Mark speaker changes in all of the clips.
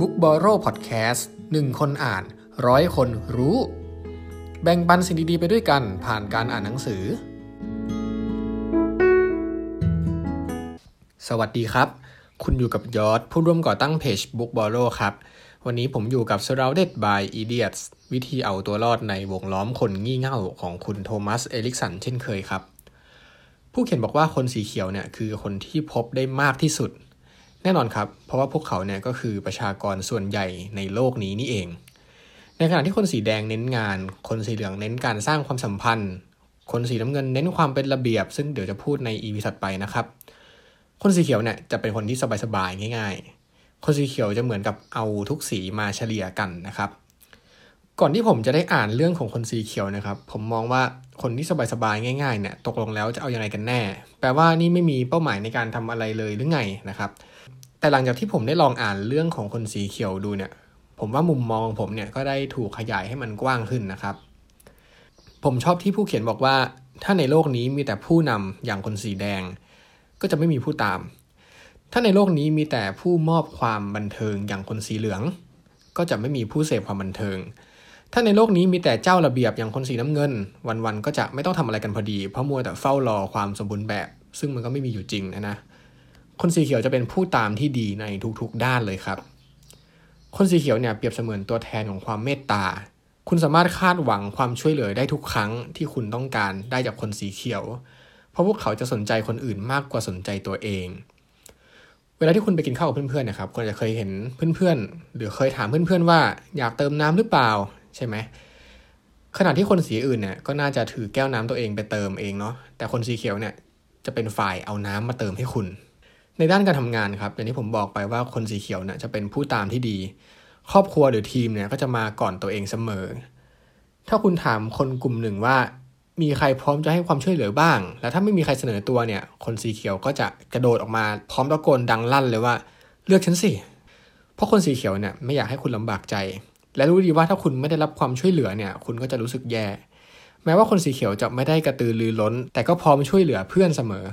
Speaker 1: Book b o r r o w Podcast หนึ่งคนอ่านร้อยคนรู้ แบ่งปันสิ่งดีๆไปด้วยกันผ่านการอ่านหนังสือ สวัสดีครับ คุณอยู่กับยอดผู้ร่วมก่อตั้งเพจ Book b o r r o w ครับ วันนี้ผมอยู่กับ Surrounded by Idiots วิธีเอาตัวรอดในวงล้อมคนงี่เง่าของคุณโทมัส เอลิกสันเช่นเคยครับ ผู้เขียนบอกว่าคนสีเขียวเนี่ยคือคนที่พบได้มากที่สุด แน่นอนครับ เพราะว่าพวกเขาเนี่ยก็คือประชากรส่วนใหญ่ในโลกนี้นี่เอง ในขณะที่คนสีแดงเน้นงาน คนสีเหลืองเน้นการสร้างความสัมพันธ์ คนสีน้ำเงินเน้นความเป็นระเบียบ ซึ่งเดี๋ยวจะพูดในอีพีถัดไปนะครับ คนสีเขียวเนี่ยจะเป็นคนที่สบายๆง่าย ๆ คนสีเขียวจะเหมือนกับเอาทุกสีมาเฉลี่ยกันนะครับ ก่อนที่ผมจะได้อ่านเรื่องของคนสีเขียวนะครับ ผมมองว่าคนที่สบายๆง่ายๆเนี่ยตกลงแล้วจะเอาอยัางไงกันแน่ แปลว่านี่ไม่มีเป้าหมายในการทำอะไรเลยหรือไงนะครับ แต่หลังจากที่ผมได้ลองอ่านเรื่องของคนสีเขียวดูเนี่ย ผมว่ามุมมองผมเนี่ยก็ได้ถูกขยายให้มันกว้างขึ้นนะครับ ผมชอบที่ผู้เขียนบอกว่า ถ้าในโลกนี้มีแต่ผู้นำอย่างคนสีแดง ก็จะไม่มีผู้ตาม ถ้าในโลกนี้มีแต่ผู้มอบความบันเทิงอย่างคนสีเหลือง ก็จะไม่มีผู้เสพความบันเทิง ถ้าในโลกนี้มีแต่เจ้าระเบียบอย่างคนสีน้ำเงิน วันๆก็จะไม่ต้องทำอะไรกันพอดี เพราะมัวแต่เฝ้ารอความสมบูรณ์แบบ ซึ่งมันก็ไม่มีอยู่จริงนะนะ คนสีเขียวจะเป็นผู้ตามที่ดีในทุกๆด้านเลยครับ คนสีเขียวเนี่ยเปรียบเสมือนตัวแทนของความเมตตา คุณสามารถคาดหวังความช่วยเหลือได้ทุกครั้งที่คุณต้องการได้จากคนสีเขียว เพราะพวกเขาจะสนใจคนอื่นมากกว่าสนใจตัวเอง เวลาที่คุณไปกินข้าวกับเพื่อนๆนะครับคุณอาจจะเคยเห็นเพื่อนๆ หรือเคยถามเพื่อนๆว่า อยากเติมน้ำหรือเปล่าใช่ไหมขณะที่คนสีอื่นเนี่ยก็น่าจะถือแก้วน้ำตัวเองไปเติมเองเนาะแต่คนสีเขียวเนี่ยจะเป็นฝ่ายเอาน้ำมาเติมให้คุณ ในด้านการทำงานครับอย่างที่ผมบอกไปว่าคนสีเขียวเนี่ยจะเป็นผู้ตามที่ดี ครอบครัวหรือทีมเนี่ยก็จะมาก่อนตัวเองเสมอ ถ้าคุณถามคนกลุ่มหนึ่งว่า มีใครพร้อมจะให้ความช่วยเหลือบ้าง แล้วถ้าไม่มีใครเสนอตัวเนี่ย คนสีเขียวก็จะกระโดดออกมาพร้อมตะโกนดังลั่นเลยว่า เลือกฉันสิเพราะคนสีเขียวเนี่ยไม่อยากให้คุณลำบากใจ และรู้ดีว่าถ้าคุณไม่ได้รับความช่วยเหลือเนี่ย คุณก็จะรู้สึกแย่แม้ว่าคนสีเขียวจะไม่ได้กระตือรือร้น แต่ก็พร้อมช่วยเหลือเพื่อนเสมอ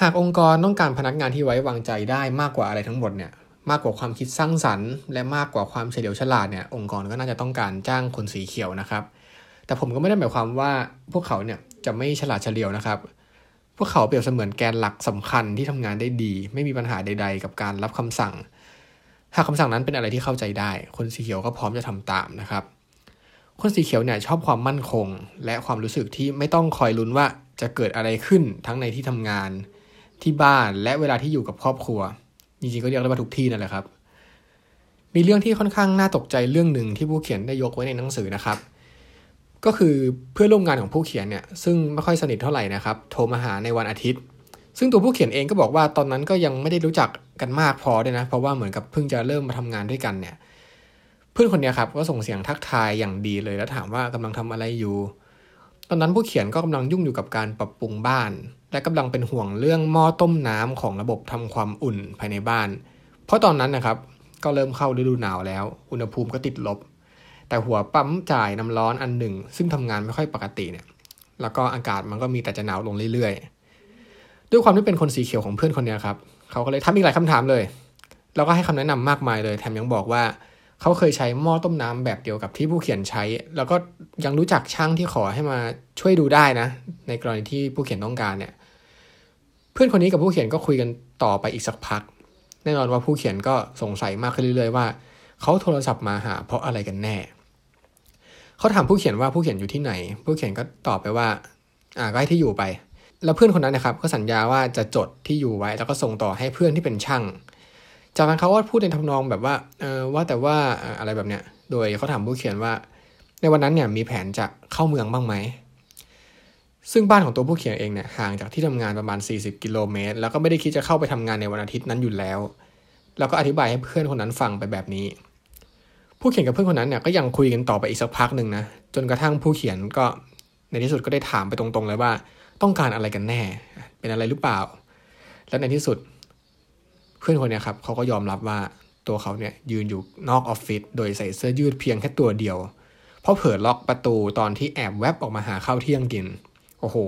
Speaker 1: หากองค์กรต้องการพนักงานที่ไว้วางใจได้มากกว่าอะไรทั้งหมดเนี่ยมากกว่าความคิดสร้างสรรค์ และมากกว่าความเฉลียวฉลาดเนี่ยองค์กรก็น่าจะต้องการจ้างคนสีเขียวนะครับ แต่ผมก็ไม่ได้หมายความว่าพวกเขาเนี่ยจะไม่ฉลาดเฉลียวนะครับ พวกเขาเปรียบเสมือนแกนหลักสำคัญที่ทำงานได้ดี ไม่มีปัญหาใด ๆ กับการรับคำสั่ง หากคำสั่งนั้นเป็นอะไรที่เข้าใจได้ คนสีเขียวก็พร้อมจะทำตามนะครับ คนสีเขียวเนี่ยชอบความมั่นคง และความรู้สึกที่ไม่ต้องคอยลุ้นว่าจะเกิดอะไรขึ้นทั้งในที่ทำงาน ที่บ้านและเวลาที่อยู่กับครอบครัว จริงๆก็เรียกได้ว่าทุกที่นั่นแหละครับ มีเรื่องที่ค่อนข้างน่าตกใจเรื่องหนึ่งที่ผู้เขียนได้ยกไว้ในหนังสือนะครับ ก็คือเพื่อนร่วมงานของผู้เขียนเนี่ยซึ่งไม่ค่อยสนิทเท่าไหร่นะครับโทรมาหาในวันอาทิตย์ ซึ่งตัวผู้เขียนเองก็บอกว่าตอนนั้นก็ยังไม่ได้รู้จักกันมากพอด้วยนะ เพราะว่าเหมือนกับเพิ่งจะเริ่มมาทำงานด้วยกันเนี่ยเพื่อนคนนี้ครับก็ส่งเสียงทักทายอย่างดีเลยแล้วถามว่ากำลังทำอะไรอยู่ ตอนนั้นผู้เขียนก็กำลังยุ่งอยู่กับการปรับปรุงบ้าน และกำลังเป็นห่วงเรื่องหม้อต้มน้ำของระบบทำความอุ่นภายในบ้าน เพราะตอนนั้นนะครับก็เริ่มเข้าฤดูหนาวแล้ว อุณหภูมิก็ติดลบ แต่หัวปั๊มจ่ายน้ำร้อนอันหนึ่ง ซึ่งทำงานไม่ค่อยปกติเนี่ย แล้วก็อากาศมันก็มีแต่จะหนาวลงเรื่อยๆ ด้วยความที่เป็นคนสีเขียวของเพื่อนคนนี้ครับ เขาก็เลยทำอีกหลายคำถามเลย แล้วก็ให้คำแนะนำมากมายเลย แถมยังบอกว่าเขาเคยใช้หม้อต้มน้ำแบบเดียวกับที่ผู้เขียนใช้ แล้วก็ยังรู้จักช่างที่ขอให้มาช่วยดูได้นะ ในกรณีที่ผู้เขียนต้องการเนี่ย เพื่อนคนนี้กับผู้เขียนก็คุยกันต่อไปอีกสักพัก แน่นอนว่าผู้เขียนก็สงสัยมากขึ้นเรื่อยๆว่าเขาโทรศัพท์มาหาเพราะอะไรกันแน่ เขาถามผู้เขียนว่าผู้เขียนอยู่ที่ไหน ผู้เขียนก็ตอบไปว่า อ่าก็ให้ที่อยู่ไป แล้วเพื่อนคนนั้นนะครับ ก็สัญญาว่าจะจดที่อยู่ไว้ แล้วก็ส่งต่อให้เพื่อนที่เป็นช่าง จากนั้นเขาก็พูดในทำนองแบบว่าเออว่าแต่ว่าอะไรแบบเนี้ย โดยเขาถามผู้เขียนว่า ในวันนั้นเนี่ยมีแผนจะเข้าเมืองบ้างไหม ซึ่งบ้านของตัวผู้เขียนเองเนี่ยห่างจากที่ทำงานประมาณ 40 กิโลเมตร แล้วก็ไม่ได้คิดจะเข้าไปทำงานในวันอาทิตย์นั้นอยู่แล้ว แล้วก็อธิบายให้เพื่อนคนนั้นฟังไปแบบนี้ ผู้เขียนกับเพื่อนคนนั้นเนี่ยก็ยังคุยกันต่อไปอีกสักพักหนึ่งนะ จนกระทั่งผู้เขียนก็ในที่สุดก็ได้ถามไปตรงๆเลยว่า ต้องการอะไรกันแน่ เป็นอะไรหรือเปล่า และในที่สุด เพื่อนคนเนี้ครับเขาก็ยอมรับว่าตัวเขาเนี่ยยืนอยู่นอกออฟฟิศโดยใส่เสื้อยืดเพียงแค่ตัวเดียว เพราะเผลอล็อกประตูตอนที่แอบแวบออกมาหาข้าวเที่ยงกิน โอ้โห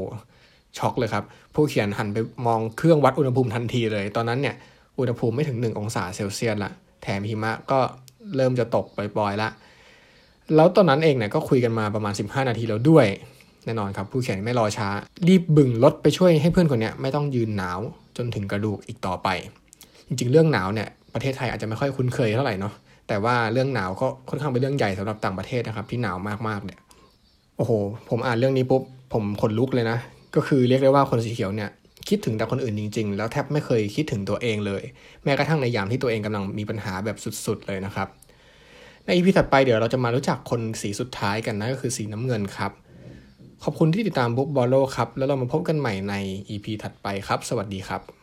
Speaker 1: ช็อกเลยครับ ผู้เขียนหันไปมองเครื่องวัดอุณหภูมิทันทีเลย ตอนนั้นเนี่ย อุณหภูมิไม่ถึง 1 องศาเซลเซียสละ แถมหิมะก็เริ่มจะตกปล่อยๆละ แล้วตอนนั้นเองเนี่ยก็คุยกันมาประมาณ 15 นาทีแล้วด้วย แน่นอนครับ ผู้เขียนไม่รอช้า รีบบึงรถไปช่วยให้เพื่อนคนนี้ไม่ต้องยืนหนาวจนถึงกระดูกอีกต่อไป จริงๆ เรื่องหนาวเนี่ยประเทศไทยอาจจะไม่ค่อยคุ้นเคยเท่าไหร่เนาะ แต่ว่าเรื่องหนาวก็ค่อนข้างเป็นเรื่องใหญ่สำหรับต่างประเทศนะครับที่หนาวมากๆเนี่ย โอ้โห ผมอ่านเรื่องนี้ปุ๊บ ผมขนลุกเลยนะ ก็คือเรียกได้ว่าคนสีเขียวเนี่ยคิดถึงแต่คนอื่นจริง ๆ แล้วแทบไม่เคยคิดถึงตัวเองเลย แม้กระทั่งในยามที่ตัวเองกำลังมีปัญหาแบบสุดๆเลยนะครับ ในอีพีถัดไปเดี๋ยวเราจะมารู้จักคนสีสุดท้ายกันนะก็คือสีน้ำเงินครับ ขอบคุณที่ติดตามบุ๊กบอลโลครับ แล้วเรามาพบกันใหม่ใน EP ถัดไปครับ สวัสดีครับ